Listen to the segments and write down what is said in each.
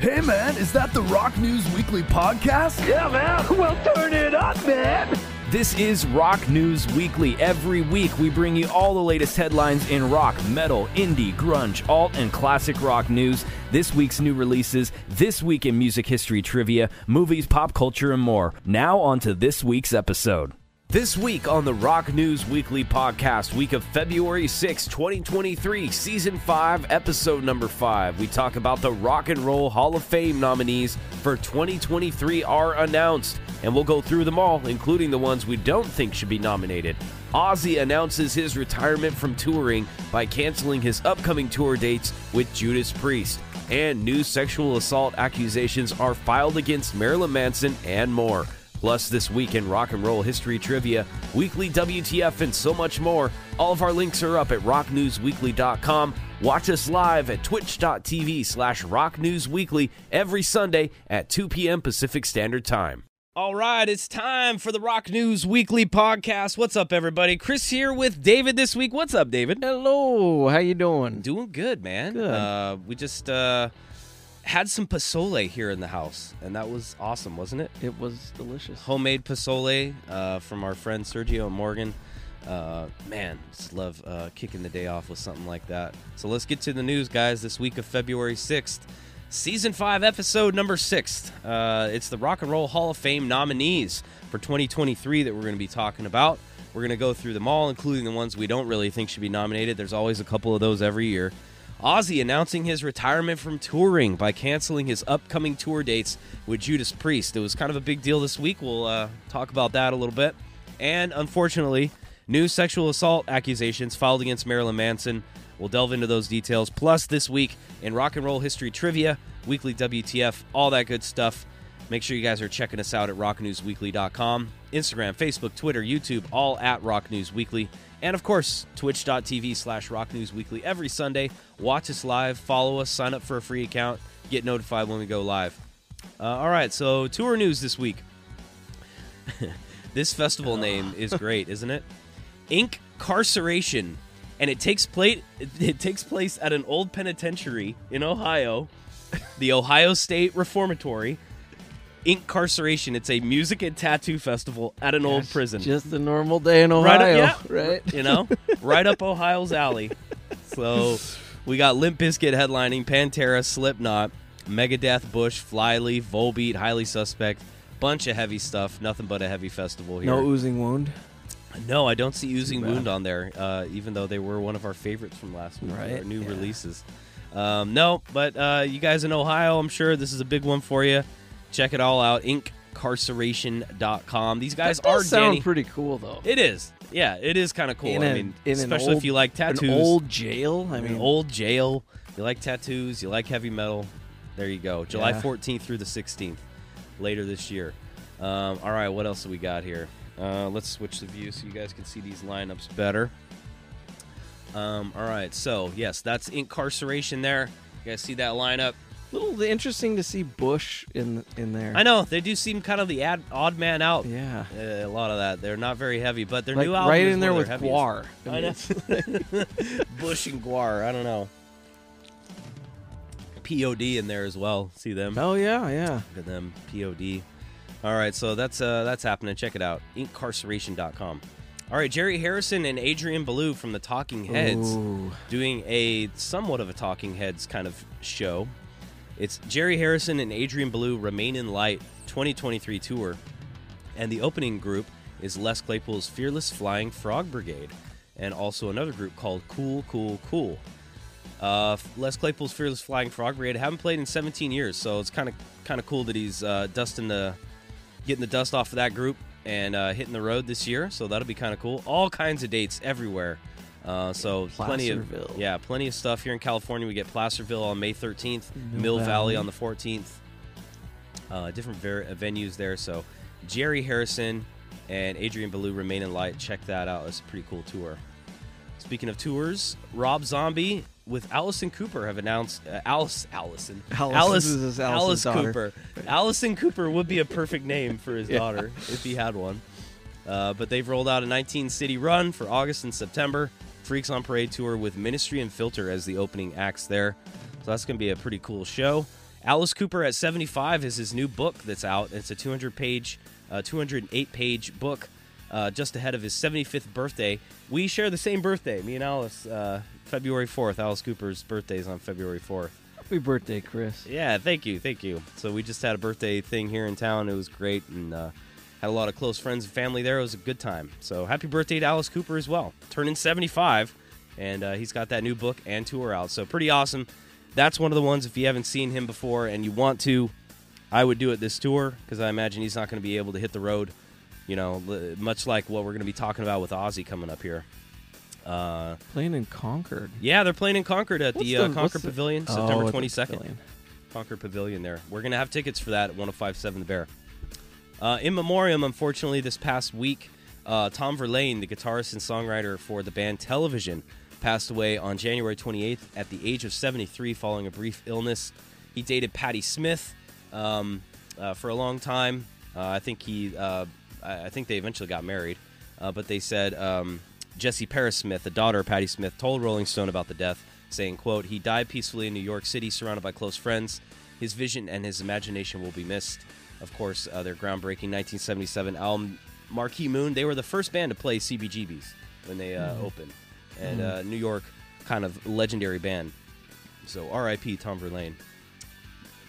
Hey man, is that the Rock News Weekly podcast? Yeah, man. Well, turn it up, man. This is Rock News Weekly. Every week, we bring you all the latest headlines in rock, metal, indie, grunge, alt, and classic rock news. This week's new releases, this week in music history trivia, movies, pop culture, and more. Now, on to this week's episode. This week on the Rock News Weekly podcast, week of February 6, 2023, season 5, episode number 5, we talk about the Rock and Roll Hall of Fame nominees for 2023 are announced, and we'll go through them all, including the ones we don't think should be nominated. Ozzy announces his retirement from touring by canceling his upcoming tour dates with Judas Priest, and new sexual assault accusations are filed against Marilyn Manson and more. Plus, this week in rock and roll history trivia, weekly WTF, and so much more. All of our links are up at rocknewsweekly.com. Watch us live at twitch.tv slash rocknewsweekly every Sunday at 2 p.m. Pacific Standard Time. All right, it's time for the Rock News Weekly podcast. What's up, everybody? Chris here with David this week. What's up, David? Hello, how you doing? Doing good, man. Good. Uh, we just uh, had some pozole here in the house, and that was awesome, wasn't it? It was delicious. homemade pozole uh, from our friend Sergio and Morgan. Uh, man, just love uh, kicking the day off with something like that. So let's get to the news, guys. This week of February 6th, season 5, episode number 6. Uh, it's the Rock and Roll Hall of Fame nominees for 2023 that we're going to be talking about. We're going to go through them all, including the ones we don't really think should be nominated. There's always a couple of those every year. Ozzy announcing his retirement from touring by canceling his upcoming tour dates with Judas Priest. It was kind of a big deal this week. We'll uh, talk about that a little bit. And unfortunately, new sexual assault accusations filed against Marilyn Manson. We'll delve into those details. Plus, this week in rock and roll history trivia, weekly WTF, all that good stuff. Make sure you guys are checking us out at rocknewsweekly.com. Instagram, Facebook, Twitter, YouTube, all at Rock News Weekly. And of course, twitch.tv slash Rock News Weekly every Sunday. Watch us live, follow us, sign up for a free account, get notified when we go live. Uh, all right, so tour news this week. this festival name is great, isn't it? Incarceration, and it takes place. It takes place at an old penitentiary in Ohio, the Ohio State Reformatory. Incarceration. It's a music and tattoo festival at an old prison. Just a normal day in Right up- Ohio, yeah. right? you know, right up Ohio's alley. So we got Limp Bizkit headlining, Pantera, Slipknot, Megadeth, Bush, Flyleaf, Volbeat, Highly Suspect, bunch of heavy stuff. Nothing but a heavy festival here. No oozing wound. No, I don't see Oozing. Wound on there, uh, even though they were one of our favorites from last week, Right, our new yeah. releases. Um, no, but uh, you guys in Ohio, I'm sure this is a big one for you. Check it all out, incarceration.com. These guys that does are sound Danny. pretty cool though. It is. Yeah, it is kind of cool. In I a- mean, in an especially if you like tattoos. An old jail. I an mean, old jail. You like tattoos, you like heavy metal. There you go. July Yeah. 14th through the 16th, later this year. Um, all right, what else do we got here? Uh, let's switch the view so you guys can see these lineups better. Um, all right, so yes, that's incarceration there. You guys see that lineup? Little interesting to see Bush in in there. I know they do seem kind of the ad, odd man out. Yeah, Uh, a lot of that. They're not very heavy, but their like new album right is in there with. GWAR. I know. Bush and GWAR. I don't know. POD in there as well. See them? oh yeah, yeah. Look at them. POD. All right, so that's uh, that's happening. Check it out. Incarceration.com. All right, Jerry Harrison and Adrian Belew from the Talking Heads Ooh. doing a somewhat of a Talking Heads kind of show. It's Jerry Harrison and Adrian Belew Remain in Light 2023 tour. And the opening group is Les Claypool's Fearless Flying Frog Brigade, and also another group called Cool Cool Cool. Uh, Les Claypool's Fearless Flying Frog Brigade haven't played in 17 years, so it's kind of kind of cool that he's uh, dusting the getting the dust off of that group and uh, hitting the road this year. So that'll be kind of cool. All kinds of dates everywhere. Uh, so plenty of yeah, plenty of stuff here in California. We get Placerville on May 13th, Mill Mill, Valley. Valley. on the 14th. Uh, different ver- uh, venues there. So Jerry Harrison and Adrian Belew remain in light. Check that out. It's a pretty cool tour. Speaking of tours, Rob Zombie with Allison Cooper have announced uh, Alice Allison Allison, Alice Alice Cooper. Allison Cooper would be a perfect name for his Yeah. daughter if he had one. Uh, but they've rolled out a 19 city run for August and September. Freaks on Parade tour with Ministry and Filter as the opening acts there. So that's going to be a pretty cool show. Alice Cooper at 75 is his new book that's out. It's a 200 page, uh, 208 page book uh, just ahead of his 75th birthday. We share the same birthday, me and Alice, uh, February 4th. Alice Cooper's birthday is on February 4th. Happy birthday, Chris. Yeah, thank you, thank you. So we just had a birthday thing here in town. It was great, and uh, had a lot of close friends and family there. It was a good time. So happy birthday to Alice Cooper as well, turning 75, and uh, he's got that new book and tour out. So pretty awesome. That's one of the ones. If you haven't seen him before and you want to, I would do it this tour because I imagine he's not going to be able to hit the road. You know, much like what we're going to be talking about with Ozzy coming up here. Uh, Playing in Concord. yeah, they're playing in Concord at What's the, uh, what's Concord Pavilion, Oh, September the 22nd. Pavilion. Concord Pavilion there. We're going to have tickets for that at 1057 The Bear. Uh, in memoriam, unfortunately, this past week, uh, Tom Verlaine, the guitarist and songwriter for the band Television, passed away on January 28th at the age of 73 following a brief illness. He dated Patti Smith um, uh, for a long time. Uh, I think he, uh, I think they eventually got married, uh, but they said um, Jesse Paris Smith, the daughter of Patti Smith, told Rolling Stone about the death, saying, "quote He died peacefully in New York City, surrounded by close friends. His vision and his imagination will be missed." Of course, uh, their groundbreaking 1977 album, Marquee Moon. They were the first band to play CBGBs when they uh, opened, and uh, New York kind of legendary band. So R.I.P. Tom Verlaine.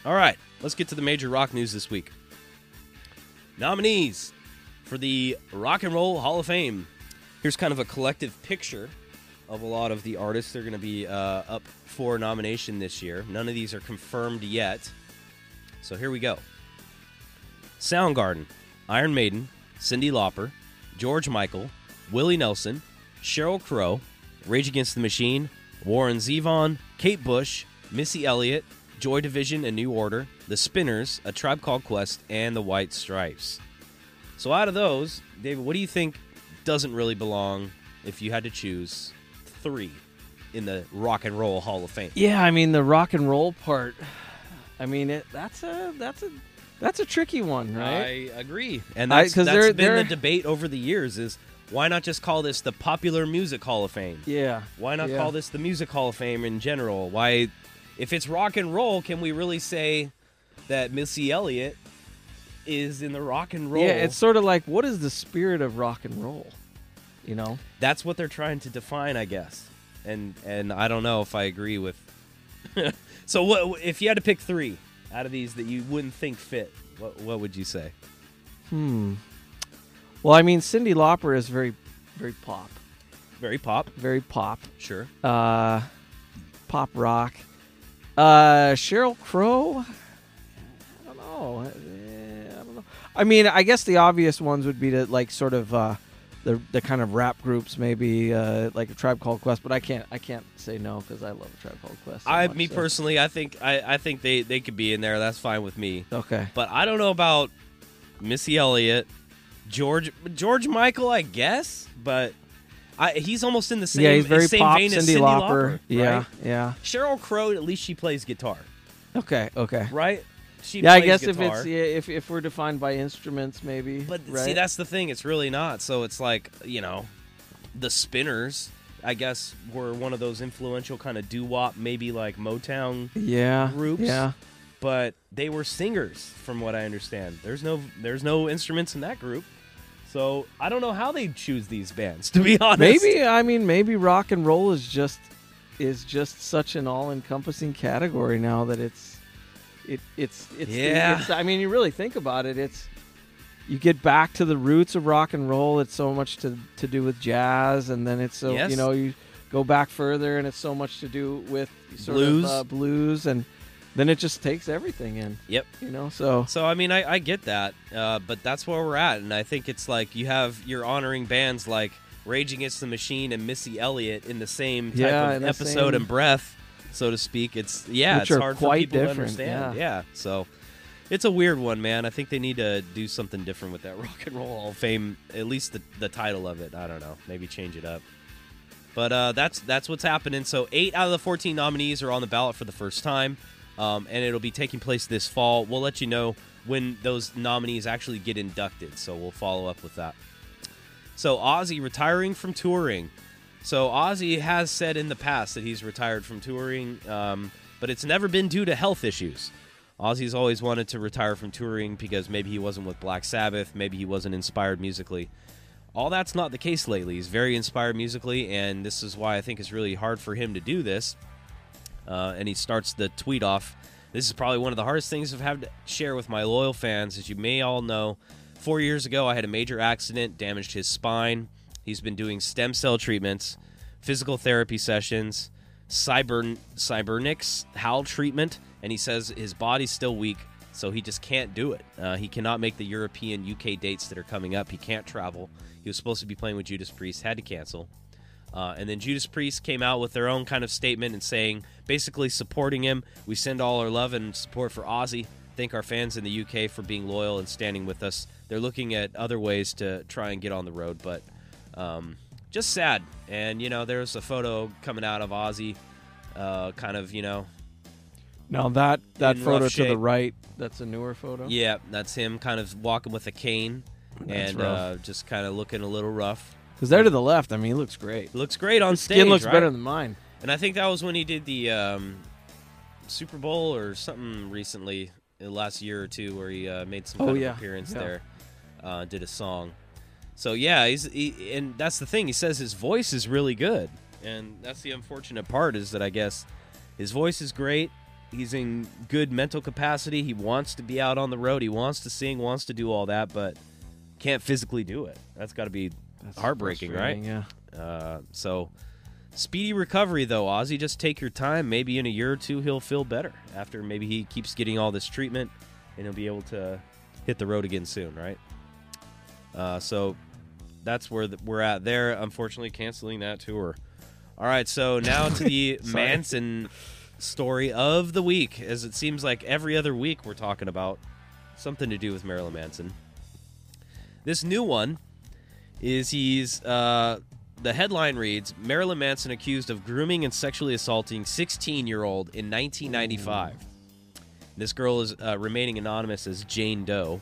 All right, let's get to the major rock news this week. Nominees for the Rock and Roll Hall of Fame. Here's kind of a collective picture of a lot of the artists. They're going to be uh, up for nomination this year. None of these are confirmed yet. So here we go Soundgarden, Iron Maiden, Cyndi Lauper, George Michael, Willie Nelson, Sheryl Crow, Rage Against the Machine, Warren Zevon, Kate Bush, Missy Elliott, Joy Division and New Order, The Spinners, A Tribe Called Quest, and The White Stripes. So out of those, David, what do you think doesn't really belong if you had to choose three in the Rock and Roll Hall of Fame? Yeah, I mean the rock and roll part. I mean it. That's a that's a that's a tricky one, right? I agree, and I- that's, 'cause that's they're- been the they're- debate over the years: is why not just call this the Popular Music Hall of Fame? yeah. Why not yeah. call this the Music Hall of Fame in general? Why, if it's rock and roll, can we really say that Missy Elliott is in the rock and roll? Yeah, it's sort of like what is the spirit of rock and roll? You know? that's what they're trying to define, I guess. And and I don't know if I agree with. so what if you had to pick three out of these that you wouldn't think fit? What what would you say? Hmm. Well, I mean Cyndi Lauper is very very pop. Very pop, Very pop. sure. Uh pop rock. Uh Sheryl Crow? I don't know. I don't know. I mean, I guess the obvious ones would be to like sort of uh the the kind of rap groups maybe uh like a Tribe Called Quest, but I can't I can't say no cuz I love a Tribe Called Quest. so I, much, me so- personally, I think I, I think they, they could be in there. That's fine with me. Okay. But I don't know about Missy Elliott, George George Michael, I guess. But I, he's almost in the same, yeah, he's very same pop vein as Cyndi Lauper. Lauper. Yeah, right? yeah. Sheryl Crow, at least she plays guitar, Okay, okay. right? She Yeah, I guess if it's yeah, if if we're defined by instruments, maybe. But right? see, that's the thing. It's really not. So it's like you know, the Spinners. I guess were one of those influential kind of doo wop, maybe like Motown yeah groups. Yeah, but they were singers from what I understand. There's no there's no instruments in that group. So I don't know how they choose these bands to be honest. maybe I mean maybe rock and roll is just is just such an all-encompassing category now that it's it it's it's, the- Yeah. it's I mean you really think about it, it's you get back to the roots of rock and roll. It's so much to to do with jazz, and then it's so Yes. you know you go back further, and it's so much to do with sort Blues. of uh, blues, and then it just takes everything in. Yep. You know, so So I mean I, I get that, uh, but that's where we're at, and I think it's like you have you're honoring bands like Rage Against the Machine and Missy Elliott in the same type Yeah, of episode same- and breath, so to speak. It's yeah, Which it's hard for people to understand. yeah. so it's a weird one, man. I think they need to do something different with that Rock and Roll Hall of Fame. At least the the title of it. I don't know. Maybe change it up. But uh, that's that's what's happening. So eight out of the fourteen nominees are on the ballot for the first time, um, and it'll be taking place this fall. We'll let you know when those nominees actually get inducted. So we'll follow up with that. So Ozzy retiring from touring. So Ozzy has said in the past that he's retired from touring, um, but it's never been due to health issues. Ozzy's always wanted to retire from touring because maybe he wasn't with Black Sabbath, maybe he wasn't inspired musically. All that's not the case lately. He's very inspired musically, and this is why I think it's really hard for him to do this. Uh, and he starts the tweet off. This is probably one of the hardest things I've had to share with my loyal fans. As you may all know, four years ago I had a major accident, damaged his spine. He's been doing stem cell treatments, physical therapy sessions, cyber cybernetics, HAL treatment, and he says his body's still weak, so he just can't do it. Uh, he cannot make the European UK dates that are coming up. He can't travel. He was supposed to be playing with Judas Priest, had to cancel. Uh, and then Judas Priest came out with their own kind of statement and saying, basically supporting him. We send all our love and support for Ozzy. Thank our fans in the UK for being loyal and standing with us. They're looking at other ways to try and get on the road, but um, just sad. And you know, there's a photo coming out of Ozzy, uh, kind of you know, Now that that photo to the right, that's a newer photo. yeah, that's him kind of walking with a cane That's and uh, just kind of looking a little rough. Because there to the left, I mean, he looks great. Looks great on His stage. skin looks right? better than mine. And I think that was when he did the um, Super Bowl or something recently, in the last year or two, where he uh, made some Oh, yeah. of appearance Yeah. there, uh, did a song. So yeah, he's he, and that's the thing. He says his voice is really good, and that's the unfortunate part is that I guess his voice is great. He's in good mental capacity. He wants to be out on the road. He wants to sing, wants to do all that, but can't physically do it. That's got to be That's heartbreaking, right? Yeah. uh, so, speedy recovery though, Ozzy. Just take your time. Maybe in a year or two he'll feel better after maybe he keeps getting all this treatment, and he'll be able to hit the road again soon, right? Uh, so that's where th- we're at there. Unfortunately, canceling that tour. All right, so now to the Manson story of the week, as it seems like every other week we're talking about something to do with Marilyn Manson. This new one is he's uh, the headline reads Marilyn Manson accused of grooming and sexually assaulting 16 year old in 1995. This girl is uh, remaining anonymous as Jane Doe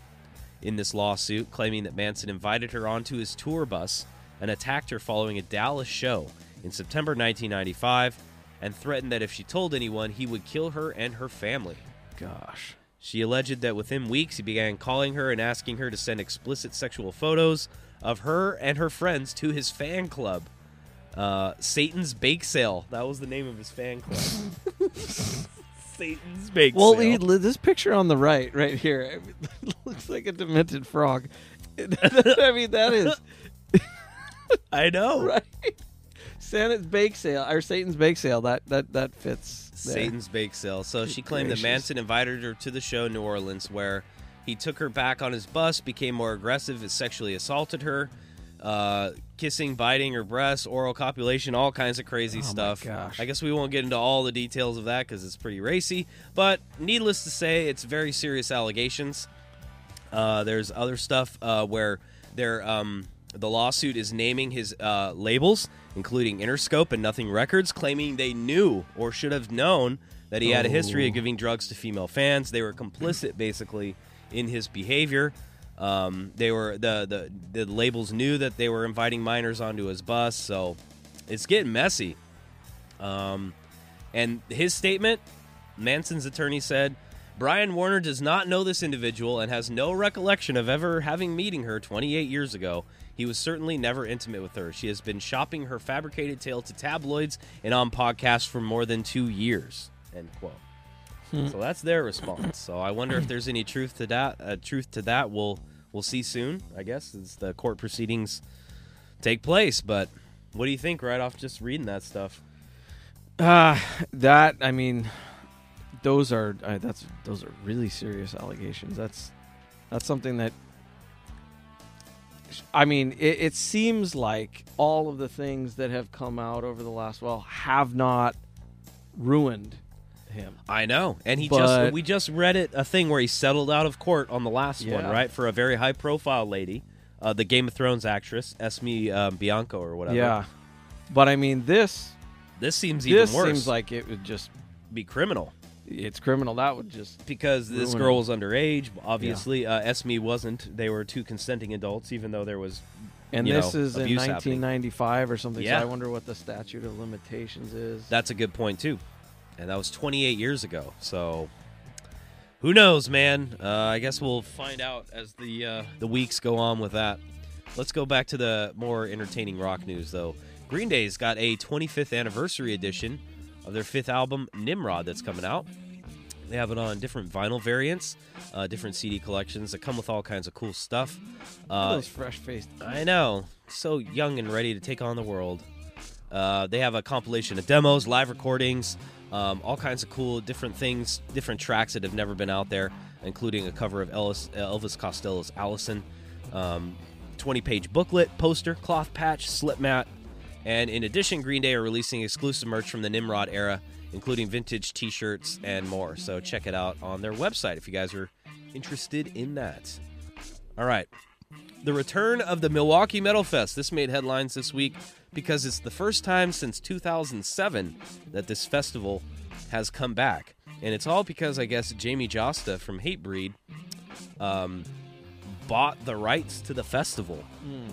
in this lawsuit, claiming that Manson invited her onto his tour bus and attacked her following a Dallas show in September 1995 and threatened that if she told anyone, he would kill her and her family. Gosh. She alleged that within weeks he began calling her and asking her to send explicit sexual photos of her and her friends to his fan club. Uh, Satan's Bake Sale. That was the name of his fan club. Satan's Bake Well, Sale. he, this picture on the right, right here, I mean, looks like a demented frog. I mean, that is I know. right. Santa's bake sale or Satan's bake sale. That that that fits. there. Satan's Bake Sale. So she claimed gracious. that Manson invited her to the show in New Orleans, where he took her back on his bus, became more aggressive, and sexually assaulted her, uh, kissing, biting her breasts, oral copulation, all kinds of crazy Oh stuff. I guess we won't get into all the details of that because it's pretty racy. But needless to say, it's very serious allegations. Uh, there's other stuff uh, where they're, um, the lawsuit is naming his uh, labels, including Interscope and Nothing Records, claiming they knew or should have known that he had a history of Oh. giving drugs to female fans. They were complicit, basically, in his behavior. Um, they were the, the the labels knew that they were inviting minors onto his bus, so it's getting messy. Um, and his statement, Manson's attorney said, Brian Warner does not know this individual and has no recollection of ever having meeting her 28 years ago. He was certainly never intimate with her. She has been shopping her fabricated tale to tabloids and on podcasts for more than two years. End quote. So that's their response. So I wonder if there's any truth to that. Uh, truth to that, we'll we'll see soon. I guess as the court proceedings take place. But what do you think? Right off just reading that stuff. Uh, that I mean, those are uh, that's those are really serious allegations. That's that's something that I mean, it, it seems like all of the things that have come out over the last while have not ruined him. I know, and he But- just we just read it a thing where he settled out of court on the last one, right, for a very high profile lady, uh, the Game of Thrones actress Esme um, Bianco or whatever. Yeah, but I mean, this this seems even this worse. seems like it would just be criminal it's criminal. That would just because this girl it. was underage. Obviously, uh, Esme wasn't. They were two consenting adults, even though there was. and you this know, is in abuse happening. 1995 or something. Yeah. So I wonder what the statute of limitations is. That's a good point too, and that was 28 years ago. So Who knows, man? Uh, I guess we'll find out as the uh, the weeks go on with that. Let's go back to the more entertaining rock news, though. Green Day's got a 25th anniversary edition of their fifth album, Nimrod, that's coming out. They have it on different vinyl variants, uh, different CD collections that come with all kinds of cool stuff. Uh, Those fresh faced. I know, so young and ready to take on the world. Uh, they have a compilation of demos, live recordings, um, all kinds of cool different things, different tracks that have never been out there, including a cover of Elvis Costello's "Alison," um, 20-page booklet, poster, cloth patch, slip mat, and in addition, Green Day are releasing exclusive merch from the Nimrod era, including vintage T-shirts and more. So check it out on their website if you guys are interested in that. All right, the return of the Milwaukee Metal Fest. This made headlines this week because it's the first time since 2007 that this festival has come back. And it's all because I guess Jamey Jasta from Hatebreed um, bought the rights to the festival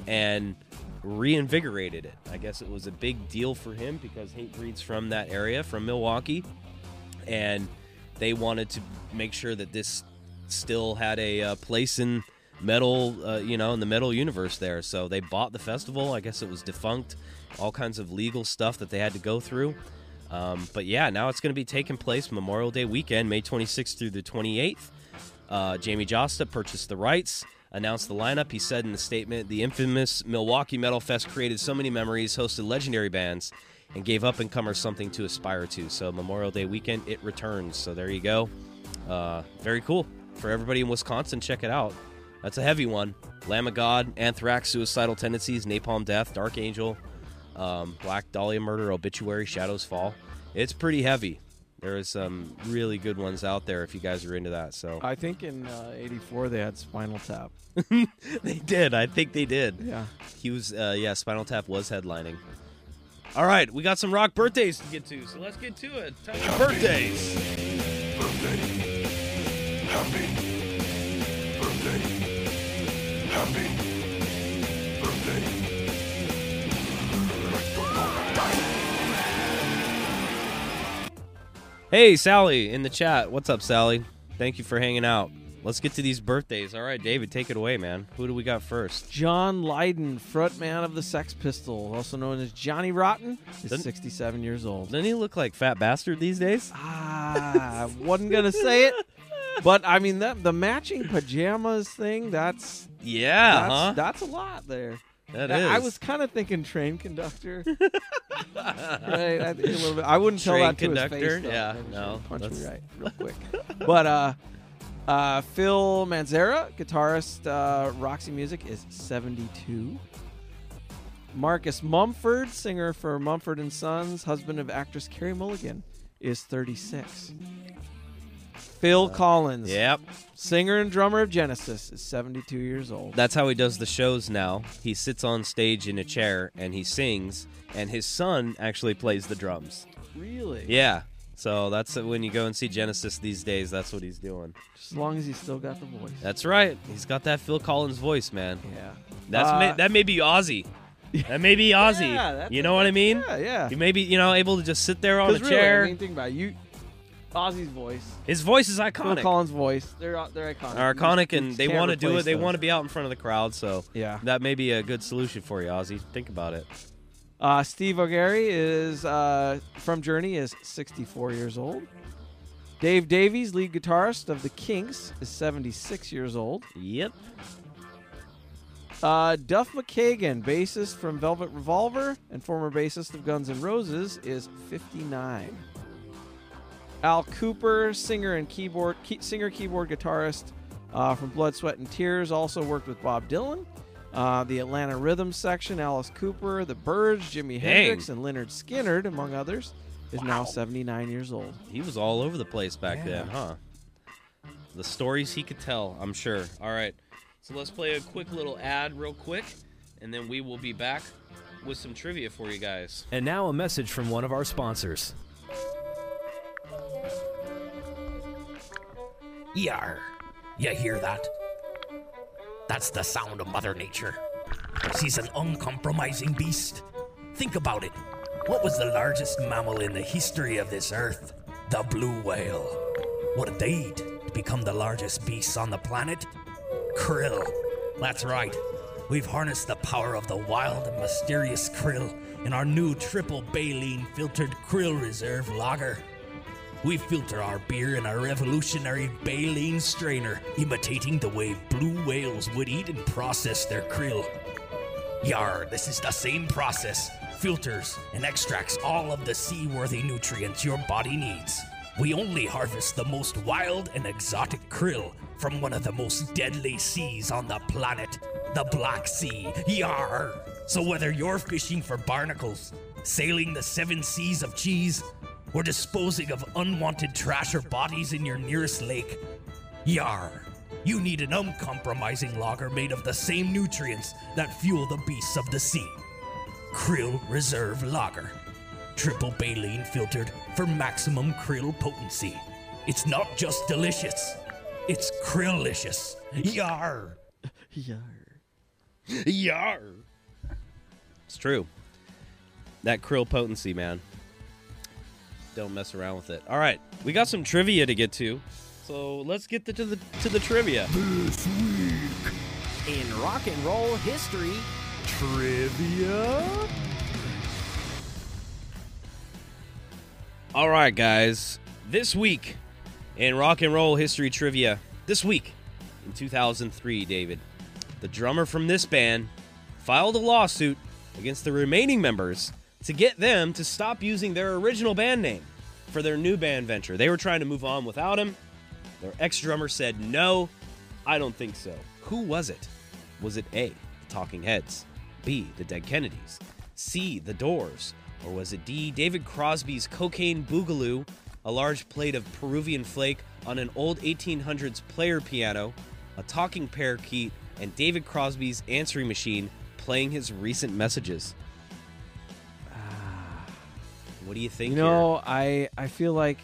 and reinvigorated it. I guess it was a big deal for him because Hatebreed's from that area, from Milwaukee, and they wanted to make sure that this still had a uh, place in metal, uh, you know, in the metal universe there. So they bought the festival. I guess it was defunct. All kinds of legal stuff that they had to go through. Um, but yeah, now it's going to be taking place Memorial Day weekend, May 26th through the 28th. Uh, Jamey Jasta purchased the rights, announced the lineup. He said in the statement, "The infamous Milwaukee Metal Fest created so many memories, hosted legendary bands, and gave up and comers something to aspire to." So Memorial Day weekend, it returns. So there you go. Uh, very cool for everybody in Wisconsin. Check it out. That's a heavy one. Lamb of God, Anthrax, Suicidal Tendencies, Napalm Death, Dark Angel, um, Black Dahlia Murder, Obituary, Shadows Fall. It's pretty heavy. There is some really good ones out there if you guys are into that. So I think in uh, '84 they had Spinal Tap. they did. I think they did. Yeah. He was, uh, yeah, Spinal Tap was headlining. All right, we got some rock birthdays to get to, so let's get to it. Time for birthdays. Hey, Sally in the chat. What's up, Sally? Thank you for hanging out. Let's get to these birthdays. All right, David, take it away, man. Who do we got first? John Lydon, frontman of the Sex Pistols, also known as Johnny Rotten, is Doesn't- 67 years old. Doesn't he look like Fat Bastard these days? Ah, I wasn't gonna say it, but I mean that the matching pajamas thing—that's Yeah, that's, huh? that's a lot there. That is. I was kind of thinking train conductor. right, I think a little bit. I wouldn't tell Train that to his conductor? face. Though. Yeah, no, punch me that's- right real quick. but uh, uh, Phil Manzanera, guitarist, uh, Roxy Music, is seventy-two. Marcus Mumford, singer for Mumford and Sons, husband of actress Carey Mulligan, is thirty-six. Phil Collins, Yep. singer and drummer of Genesis, is seventy-two years old. That's how he does the shows now. He sits on stage in a chair and he sings, and his son actually plays the drums. really? Yeah. So that's when you go and see Genesis these days. That's what he's doing. As long as he's still got the voice. That's right. He's got that Phil Collins voice, man. Yeah. That's Uh, may, that may be Ozzy. That may be Ozzy. Yeah, that's you know what I mean? Yeah, yeah. He may be, you know, able to just sit there on a 'Cause really, chair. Mean, think about it. you. Ozzy's voice, His voice is Phil iconic. Collins' voice, they're they're iconic. Are iconic, and they want to do replace it. They want to be out in front of the crowd. So Yeah. that may be a good solution for you, Ozzy. Think about it. Uh, Steve Augeri is uh, from Journey is 64 years old. Dave Davies, lead guitarist of the Kinks, is 76 years old. Yep. Uh, Duff McKagan, bassist from Velvet Revolver and former bassist of Guns N' Roses, is 59. Al Kooper, singer and keyboard, key, singer keyboard guitarist uh, from Blood, Sweat and Tears, also worked with Bob Dylan. Uh, the Atlanta Rhythm section, Alice Cooper, The Byrds, Jimi Dang. Hendrix, and Lynyrd Skynyrd, among others, is now 79 years old. He was all over the place back Yeah. then, huh? The stories he could tell, I'm sure. All right. So let's play a quick little ad, real quick, and then we will be back with some trivia for you guys. And now a message from one of our sponsors. Yar. You hear that? That's the sound of Mother Nature. She's an uncompromising beast. Think about it. What was the largest mammal in the history of this earth? The blue whale. What did they eat? To become the largest beasts on the planet? Krill. That's right. We've harnessed the power of the wild and mysterious krill in our new triple baleen filtered krill reserve lager. We filter our beer in a revolutionary baleen strainer, imitating the way blue whales would eat and process their krill. Yar, this is the same process. Filters and extracts all of the seaworthy nutrients your body needs. We only harvest the most wild and exotic krill from one of the most deadly seas on the planet, the Black Sea. Yar! So whether you're fishing for barnacles, sailing the seven seas of cheese, or disposing of unwanted trash or bodies in your nearest lake, Yar! You need an uncompromising lager made of the same nutrients that fuel the beasts of the sea. Krill Reserve Lager. Triple baleen filtered for maximum krill potency. It's not just delicious, it's krillicious. Yar! Yar. Yar. It's true. That krill potency, man. Don't mess around with it. All right, we got some trivia to get to, so let's get the, to the to the trivia. This week, In rock and roll history, trivia. All right, guys. This week in rock and roll history trivia, this week in 2003, David, the drummer from this band filed a lawsuit against the remaining members to get them to stop using their original band name for their new band venture. They were trying to move on without him. Their ex drummer said, No, I don't think so. Who was it? Was it A, the Talking Heads, B, the Dead Kennedys, C, the Doors, or was it D, David Crosby's Cocaine Boogaloo, a large plate of Peruvian flake on an old 1800s player piano, a talking parakeet, and David Crosby's answering machine playing his recent messages? What do you think? You know, I I feel like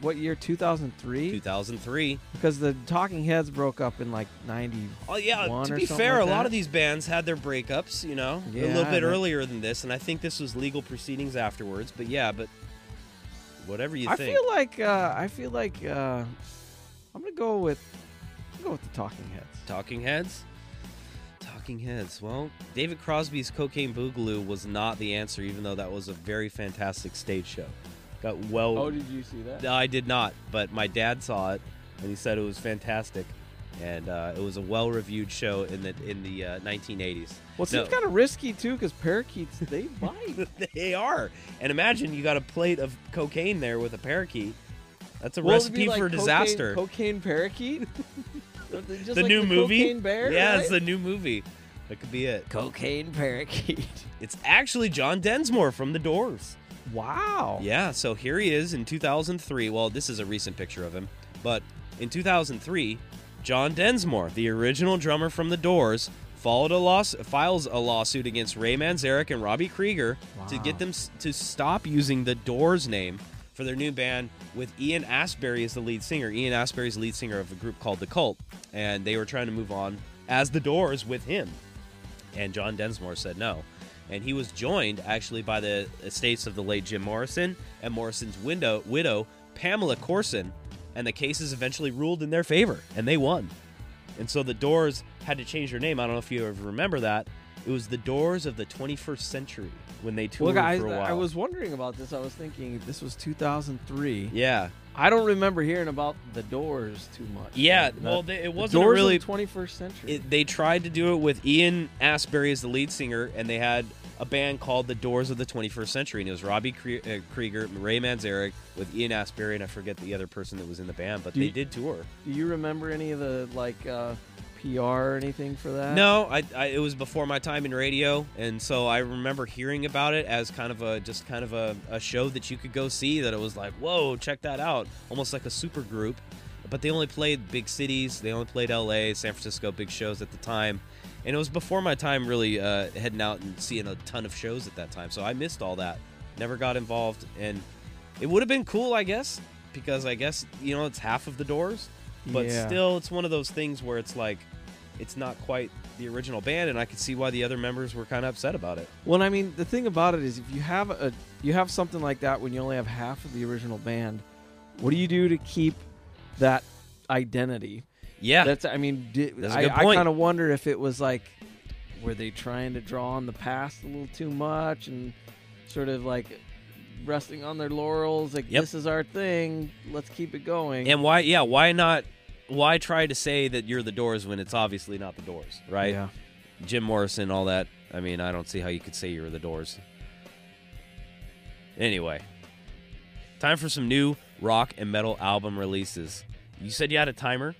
what year Two thousand three. Two thousand three. because the Talking Heads broke up in like 90 Oh yeah. To be fair, like a lot of these bands had their breakups. You know, a little bit earlier than this, and I think this was legal proceedings afterwards. But yeah, but whatever you I think. feel like uh, I feel like uh, I'm gonna go with I'm gonna go with the Talking Heads. Talking Heads. Talking Heads. Well, David Crosby's Cocaine Boogaloo was not the answer, even though that was a very fantastic stage show. Got well. Oh, did you see that? No, I did not, but my dad saw it, and he said it was fantastic, and uh, it was a well-reviewed show in the in the uh, 1980s. Well, it No. kind of risky too, because parakeets they bite. they are, and imagine you got a plate of cocaine there with a parakeet. That's a Well, recipe like for cocaine- disaster. Cocaine parakeet. Just the like new movie. Cocaine bear. yeah, right? it's the new movie. That could be it. cocaine parakeet. It's actually John Densmore from The Doors. Wow. Yeah, so here he is in 2003. Well, this is a recent picture of him, but in 2003, John Densmore, the original drummer from The Doors, followed a loss, files a lawsuit against Ray Manzarek and Robbie Krieger to get them s- to stop using The Doors name for their new band with Ian Astbury as the lead singer. Ian Astbury is the lead singer of a group called The Cult, and they were trying to move on as The Doors with him. And John Densmore said no. And he was joined actually by the estates of the late Jim Morrison and Morrison's widow, widow Pamela Courson. And the cases eventually ruled in their favor, and they won. And so the Doors had to change their name. I don't know if you ever remember that. It was the Doors of the 21st Century when they toured Well, guys, for a while. I was wondering about this. I was thinking this was 2003. yeah, I don't remember hearing about the Doors too much. yeah. Well, they, it wasn't Doors really. the 21st century. it, they tried to do it with Ian Astbury as the lead singer, and they had a band called the Doors of the 21st Century, and it was Robbie Krie- uh, Krieger, Ray Manzarek, with Ian Astbury, and I forget the other person that was in the band, but Do they you- did tour. Do you remember any of the like uh, PR or anything for that? No, I, I it was before my time in radio, and so I remember hearing about it as kind of a just kind of a, a show that you could go see. That it was like, whoa, check that out, almost like a super group. But they only played big cities. They only played L.A., San Francisco, big shows at the time, and it was before my time really uh, heading out and seeing a ton of shows at that time. So I missed all that. Never got involved, and it would have been cool, I guess, because I guess you know it's half of the doors, but Yeah. still, it's one of those things where it's like it's not quite the original band, and I could see why the other members were kind of upset about it. Well, I mean, the thing about it is, if you have a you have something like that when you only have half of the original band, what do you do to keep that identity. Yeah, That's I mean, di- That's I, I kind of wonder if it was like, were they trying to draw on the past a little too much and sort of like resting on their laurels? Like Yep. this is our thing, let's keep it going. and why? Yeah, why not? Why try to say that you're the Doors when it's obviously not the Doors, right? Yeah. Jim Morrison, all that. I mean, I don't see how you could say you're the Doors. Anyway, time for some new rock and metal album releases. You said you had a timer.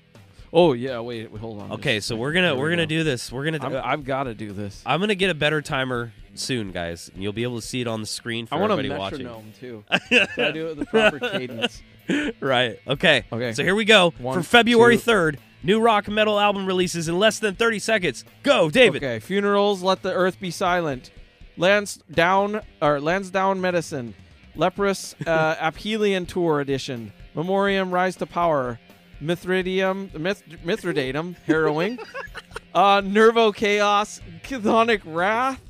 Oh yeah. Wait. wait hold on. Okay, Just- so we're gonna we we're gonna go. do this. We're gonna. I'm, I've got to do this. I'm gonna get a better timer soon, guys. And you'll be able to see it on the screen for I want a everybody watching. metronome too. so I do it with the proper cadence. right. Okay. Okay. So here we go One, for February 3rd. New rock metal album releases in less than 30 seconds. Go, David. Okay, funerals, let the earth be silent. Lance down or Lansdowne medicine. Leprous uh, Aphelion tour edition. Memoriam rise to power. Mithridium Mith- Mithridatum harrowing. uh, Nervo chaos. Chthonic wrath.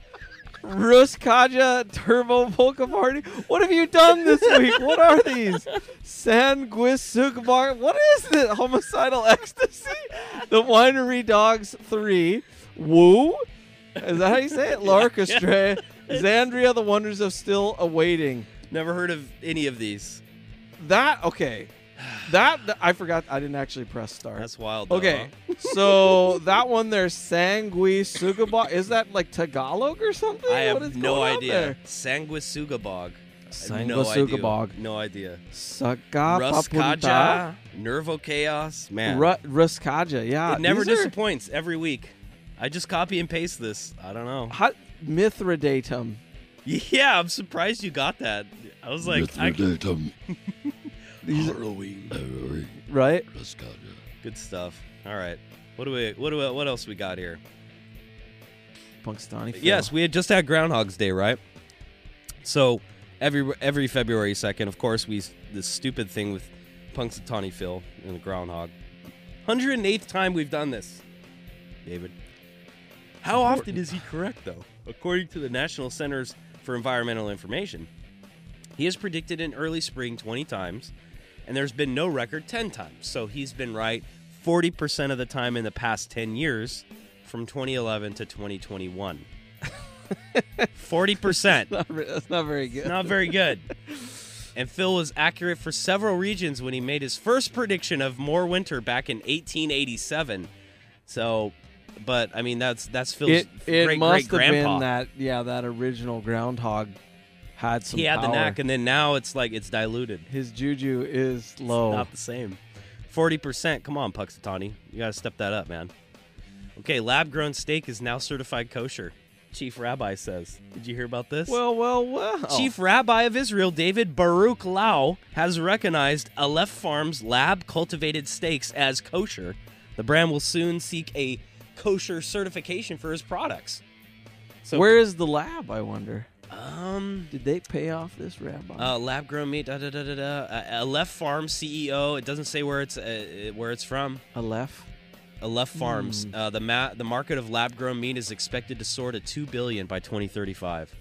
Ruskaja Turbo Polka Party. What have you done this week? What are these? Sanguisugbar. What is it? Homicidal Ecstasy? The Winery Dogs 3. Woo? Is that how you say it? L'Orchestre. Xandria, The Wonders of Still Awaiting. Never heard of any of these. That, okay. That, th- I forgot. I didn't actually press start. That's wild. Though, Okay, huh? so that one there, Sangui Sugaba, is that like Tagalog or something? I What have is no going on idea. there? Sanguisugabogg. I have no idea. Sanguisugabogg. No idea. Saga Ruskaja, Nervo Chaos. Man. Ru- Ruskaja, yeah. it never these are disappoints every week. I just copy and paste this. I don't know. Hot Mithridatum. Yeah, I'm surprised you got that. I was like, I, Mithridatum. These are- Halloween. Halloween. right? Rascaja. good stuff. All right. What do we? What do? We, what else we got here? Punxsutawney Phil. Yes, we had just had Groundhog's Day, right? So every every February second, of course, we this stupid thing with Punxsutawney Phil and the groundhog. Hundred and eighth time we've done this, David. How often is he correct, though? According to the National Centers for Environmental Information, he has predicted in early spring 20 times, and there's been no record 10 times. So he's been right 40% of the time in the past 10 years from 2011 to 2021. 40%. Not That's not very good. Not very good. And Phil was accurate for several regions when he made his first prediction of more winter back in 1887. So, but I mean that's that's Phil's it it great must great have grandpa. been that yeah that original groundhog had some he had the knack, and then now it's like it's diluted. His juju is low. Not the same. Forty percent. Come on, Puxatani. You got to step that up, man. Okay, lab-grown steak is now certified kosher. Chief Rabbi says. Did you hear about this? well, well, well. Chief Rabbi of Israel, David Baruch Lau, has recognized Aleph Farms lab cultivated steaks as kosher. The brand will soon seek a kosher certification for his products. So, Where is the lab? I wonder. Um, Did they pay off this rabbi? uh, lab grown meat, da da da da da. Uh, Aleph Farms CEO. It doesn't say where it's uh, where it's from. Aleph. Aleph Farms. Uh, the ma- the market of lab grown meat is expected to soar to two billion by 2035.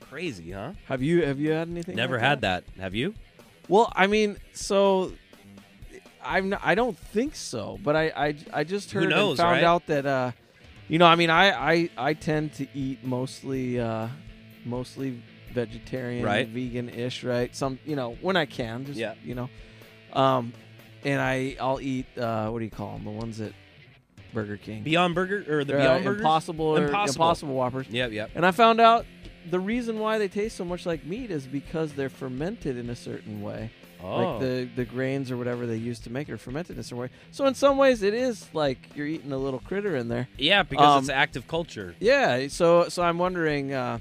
Crazy, huh? Have you have you had anything? Never like had that. Have you? Well, I mean, so I'm not, I don't think so, but I I, I just Who heard knows, and found right? out that uh, you know, I mean, I I I tend to eat mostly uh, mostly vegetarian, Right. vegan-ish, right? Some, you know, when I can, just Yeah. you know, um, and I I'll eat uh, what do you call them? The ones at Burger King, Beyond Burger or the Uh, Beyond Burgers? Impossible, Impossible. Impossible Whoppers. Yep, yep. And I found out the reason why they taste so much like meat is because they're fermented in a certain way. Oh, Like the, the grains or whatever they use to make it are fermented in a certain way. So in some ways it is like you're eating a little critter in there. yeah, because um, it's active culture. Yeah, so so I'm wondering uh,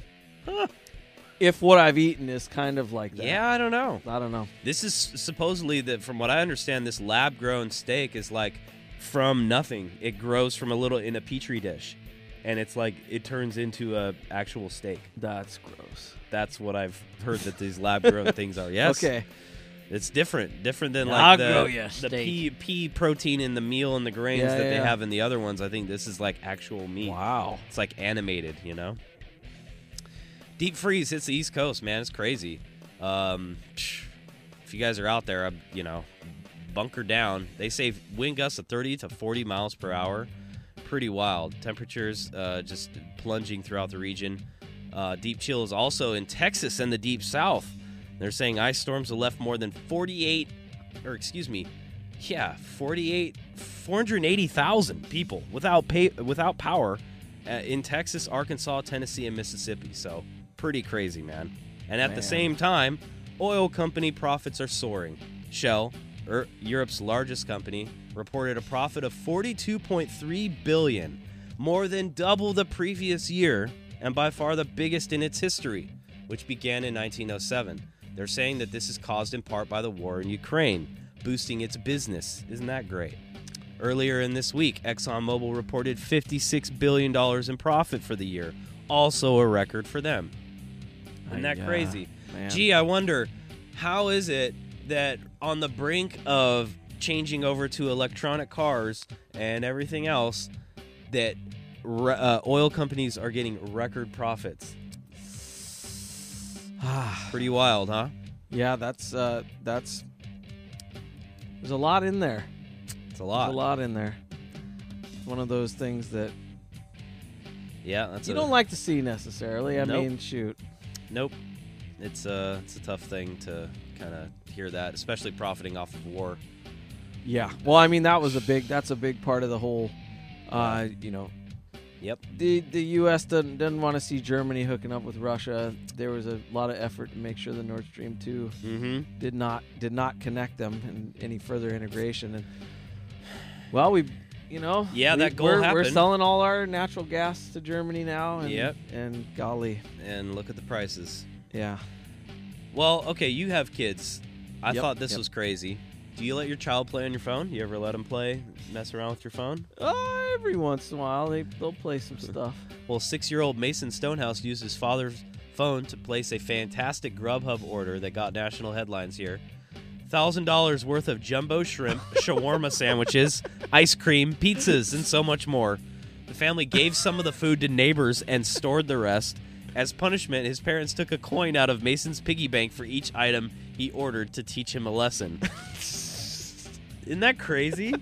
if what I've eaten is kind of like that. Yeah, I don't know. I don't know. This is supposedly that, from what I understand, this lab-grown steak is like from nothing. It grows from a little in a petri dish, and it's like it turns into a actual steak. That's gross. That's what I've heard that these lab-grown things are. Yes. Okay. It's different, different than I'll like the, ya a the pea, pea protein in the meal and the grains Yeah, that they have in the other ones. I think this is like actual meat. Wow. It's like animated, you know. Deep freeze hits the East Coast, man. It's crazy. Um, if you guys are out there, you know, bunker down. They say wind gusts of 30 to 40 miles per hour. Pretty wild. Temperatures uh, just plunging throughout the region. Uh, deep chill is also in Texas and the deep south. They're saying ice storms have left more than 48, or excuse me, yeah, 48, 480,000 people without pay, without power uh, in Texas, Arkansas, Tennessee, and Mississippi. So pretty crazy, man. And at the same time, oil company profits are soaring. Shell, er, Europe's largest company, reported a profit of 42.3 billion, more than double the previous year, and by far the biggest in its history, which began in 1907. They're saying that this is caused in part by the war in Ukraine, boosting its business. Isn't that great? Earlier in this week, ExxonMobil reported $56 billion in profit for the year, also a record for them. Isn't that Yeah, crazy? man. Gee, I wonder how is it that on the brink of changing over to electronic cars and everything else, that re- uh, oil companies are getting record profits? Pretty wild, huh? Yeah, that's uh, that's. There's a lot in there. It's a There's a lot. lot in there. One of those things that Yeah, that's you a, don't like to see necessarily. I Nope. mean, shoot. Nope. It's a it's a tough thing to kind of hear that, especially profiting off of war. Yeah. Well, I mean, that was a big. That's a big part of the whole. Uh, you know, Yep. the the U.S. doesn't doesn't want to see Germany hooking up with Russia. There was a lot of effort to make sure the Nord Stream two Mm-hmm. did not did not connect them in any further integration. And well, we, you know, Yeah, we, that goal we're, we're selling all our natural gas to Germany now. And, Yep. And golly, And look at the prices. yeah. Well, okay, you have kids. I Yep, thought this yep. was crazy. Do you let your child play on your phone? You ever let them play, mess around with your phone? Uh, every once in a while, they they'll play some stuff. Well, six-year-old Mason Stonehouse used his father's phone to place a fantastic Grubhub order that got national headlines here. Thousand dollars worth of jumbo shrimp, shawarma sandwiches, ice cream, pizzas, and so much more. The family gave some of the food to neighbors and stored the rest. As punishment, his parents took a coin out of Mason's piggy bank for each item he ordered to teach him a lesson. Isn't that crazy?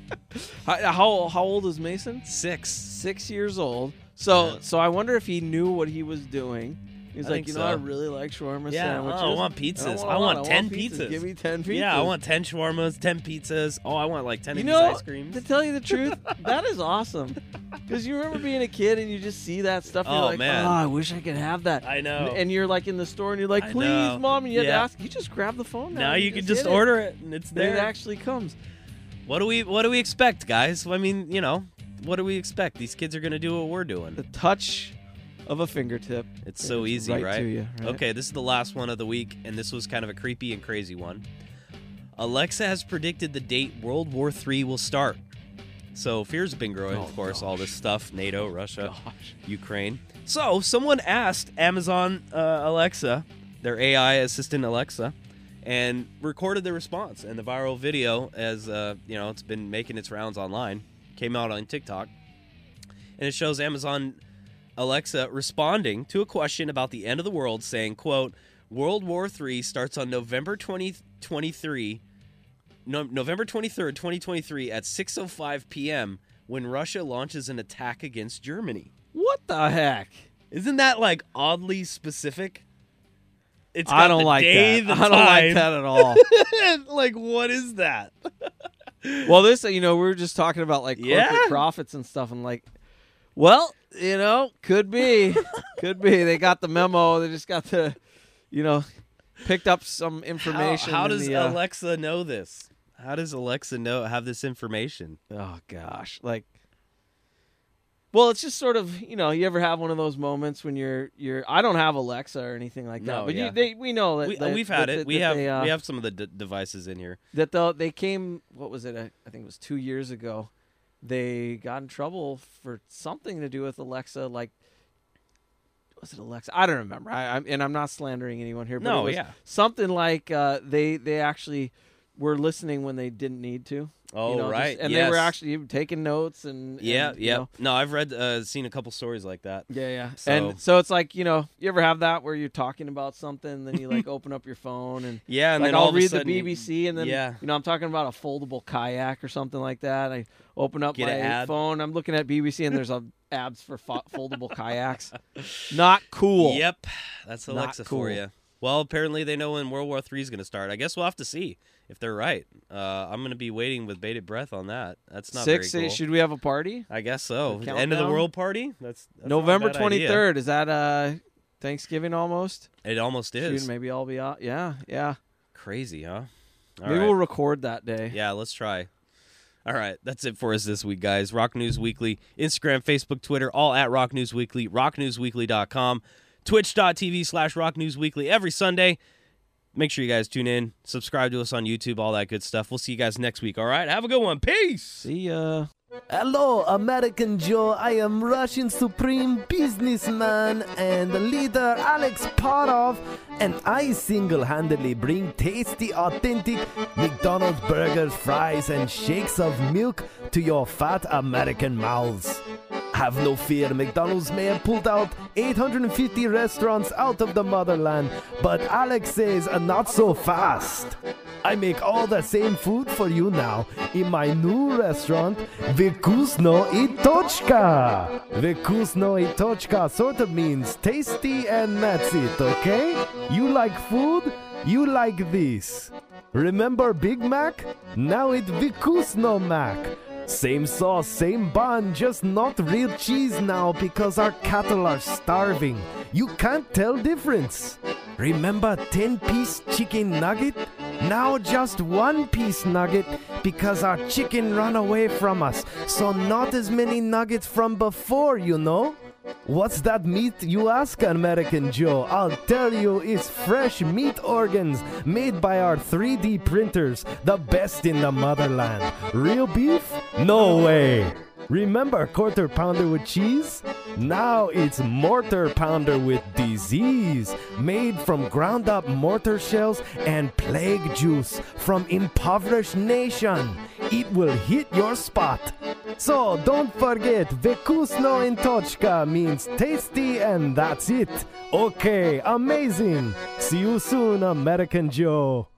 How, how how old is Mason? Six. Six years old. So so I wonder if he knew what he was doing. He's I like, think you know, so. I really like shawarma Yeah, oh, sandwiches. I want and pizzas. want I a want lot. 10 pizzas. Give me ten pizzas. Yeah, I want 10 shawarmas, 10 pizzas. Oh, I want like 10 You of know, these ice creams. to tell you the truth, that is awesome. Because you remember being a kid and you just see that stuff. And Oh, you're like, man. oh, I wish I could have that. I know. And, and you're like in the store and you're like, please, mom, and you have Yeah. to ask. You just grab the phone. Now, now and you can just it. order it and it's there. it actually comes. what do we what do we expect, guys? I mean, you know, what do we expect? These kids are going to do what we're doing. The touch of a fingertip. It's so It's easy, right right? to you, right? Okay, this is the last one of the week and this was kind of a creepy and crazy one. Alexa has predicted the date World War III will start. So fears have been growing, Oh, of course, all this stuff, NATO, Russia, Gosh. Ukraine. So someone asked Amazon uh, Alexa, their AI assistant Alexa, and recorded the response. And the viral video, as uh, you know, it's been making its rounds online, came out on TikTok, and it shows Amazon Alexa responding to a question about the end of the world, saying, "quote World War III starts on November 2023, no, November 23rd, 2023 at 6:05 p.m. when Russia launches an attack against Germany." What the heck? Isn't that like oddly specific? It's I don't like day, that. I don't like that at all. like what is that? well, this, you know, we were just talking about like corporate Yeah. profits and stuff, and like, well, you know, could be, could be. They got the memo. They just got the, you know, picked up some information. how in does the, uh, Alexa know this? How does Alexa know have this information? Oh gosh, like. Well, it's just sort of you know you ever have one of those moments when you're you're I don't have Alexa or anything like that, No, but yeah. you, they we know that, We, that we've had that- it. that we have they, uh, we have some of the d- devices in here. that the, they came what was it I, I think it was two years ago they got in trouble for something to do with alexa like was it alexa i don't remember I, I'm, and i'm not slandering anyone here but No, it was yeah. something like uh, they they actually were listening when they didn't need to. Oh you know, just- right, and they were actually taking notes and Yeah, and, you yeah. know, No, I've read, uh, seen a couple stories like that. yeah, yeah. So- And so it's like you know, you ever have that where you're talking about something, then you like open up your phone and Yeah, and like then I'll of a read sudden the BBC and then yeah. you know I'm talking about a foldable kayak or something like that. I open up Get my phone, I'm looking at BBC and there's a ads for fo- foldable kayaks. Not cool. Yep, that's Not Alexa cool. for you. Well, apparently they know when World War III is going to start. I guess we'll have to see if they're right. Uh, I'm going to be waiting with bated breath on that. That's not Six. very cool. Should we have a party? I guess so. End of the world party. That's, that's November 23rd. idea. Is that uh Thanksgiving almost? It almost is Shoot, maybe I'll be out. Yeah, yeah. crazy, huh? All maybe right. we'll record that day. Yeah, let's try. All right, that's it for us this week, guys. Rock News Weekly, Instagram, Facebook, Twitter, all at Rock News Weekly, rocknewsweekly.com, twitch.tv slash Rock News Weekly every Sunday. Make sure you guys tune in, subscribe to us on YouTube, all that good stuff. We'll see you guys next week. All right, have a good one. Peace. See ya. Hello, American Joe. I am Russian Supreme businessman and leader Alex Parov, and I single handedly bring tasty, authentic McDonald's burgers, fries, and shakes of milk to your fat American mouths. Have no fear, McDonald's may have pulled out 850 restaurants out of the motherland, but Alex says uh, not so fast. I make all the same food for you now in my new restaurant, Vikusno Itochka. Vikusno Itochka sort of means tasty and that's it, okay? You like food? You like this. Remember Big Mac? Now it's Vikusno Mac. Same sauce, same bun, just not real cheese now because our cattle are starving. You can't tell difference. Remember 10 piece chicken nugget? Now just one piece nugget because our chicken run away from us. So not as many nuggets from before, you know? What's that meat, you ask, American Joe? I'll tell you, it's fresh meat organs made by our 3D printers, the best in the motherland. Real beef? No way. Remember quarter pounder with cheese? Now it's mortar pounder with disease, made from ground up mortar shells and plague juice from impoverished nation. It will hit your spot. So don't forget, Vekusno in Tochka means tasty and that's it. Okay, amazing. See you soon, American Joe.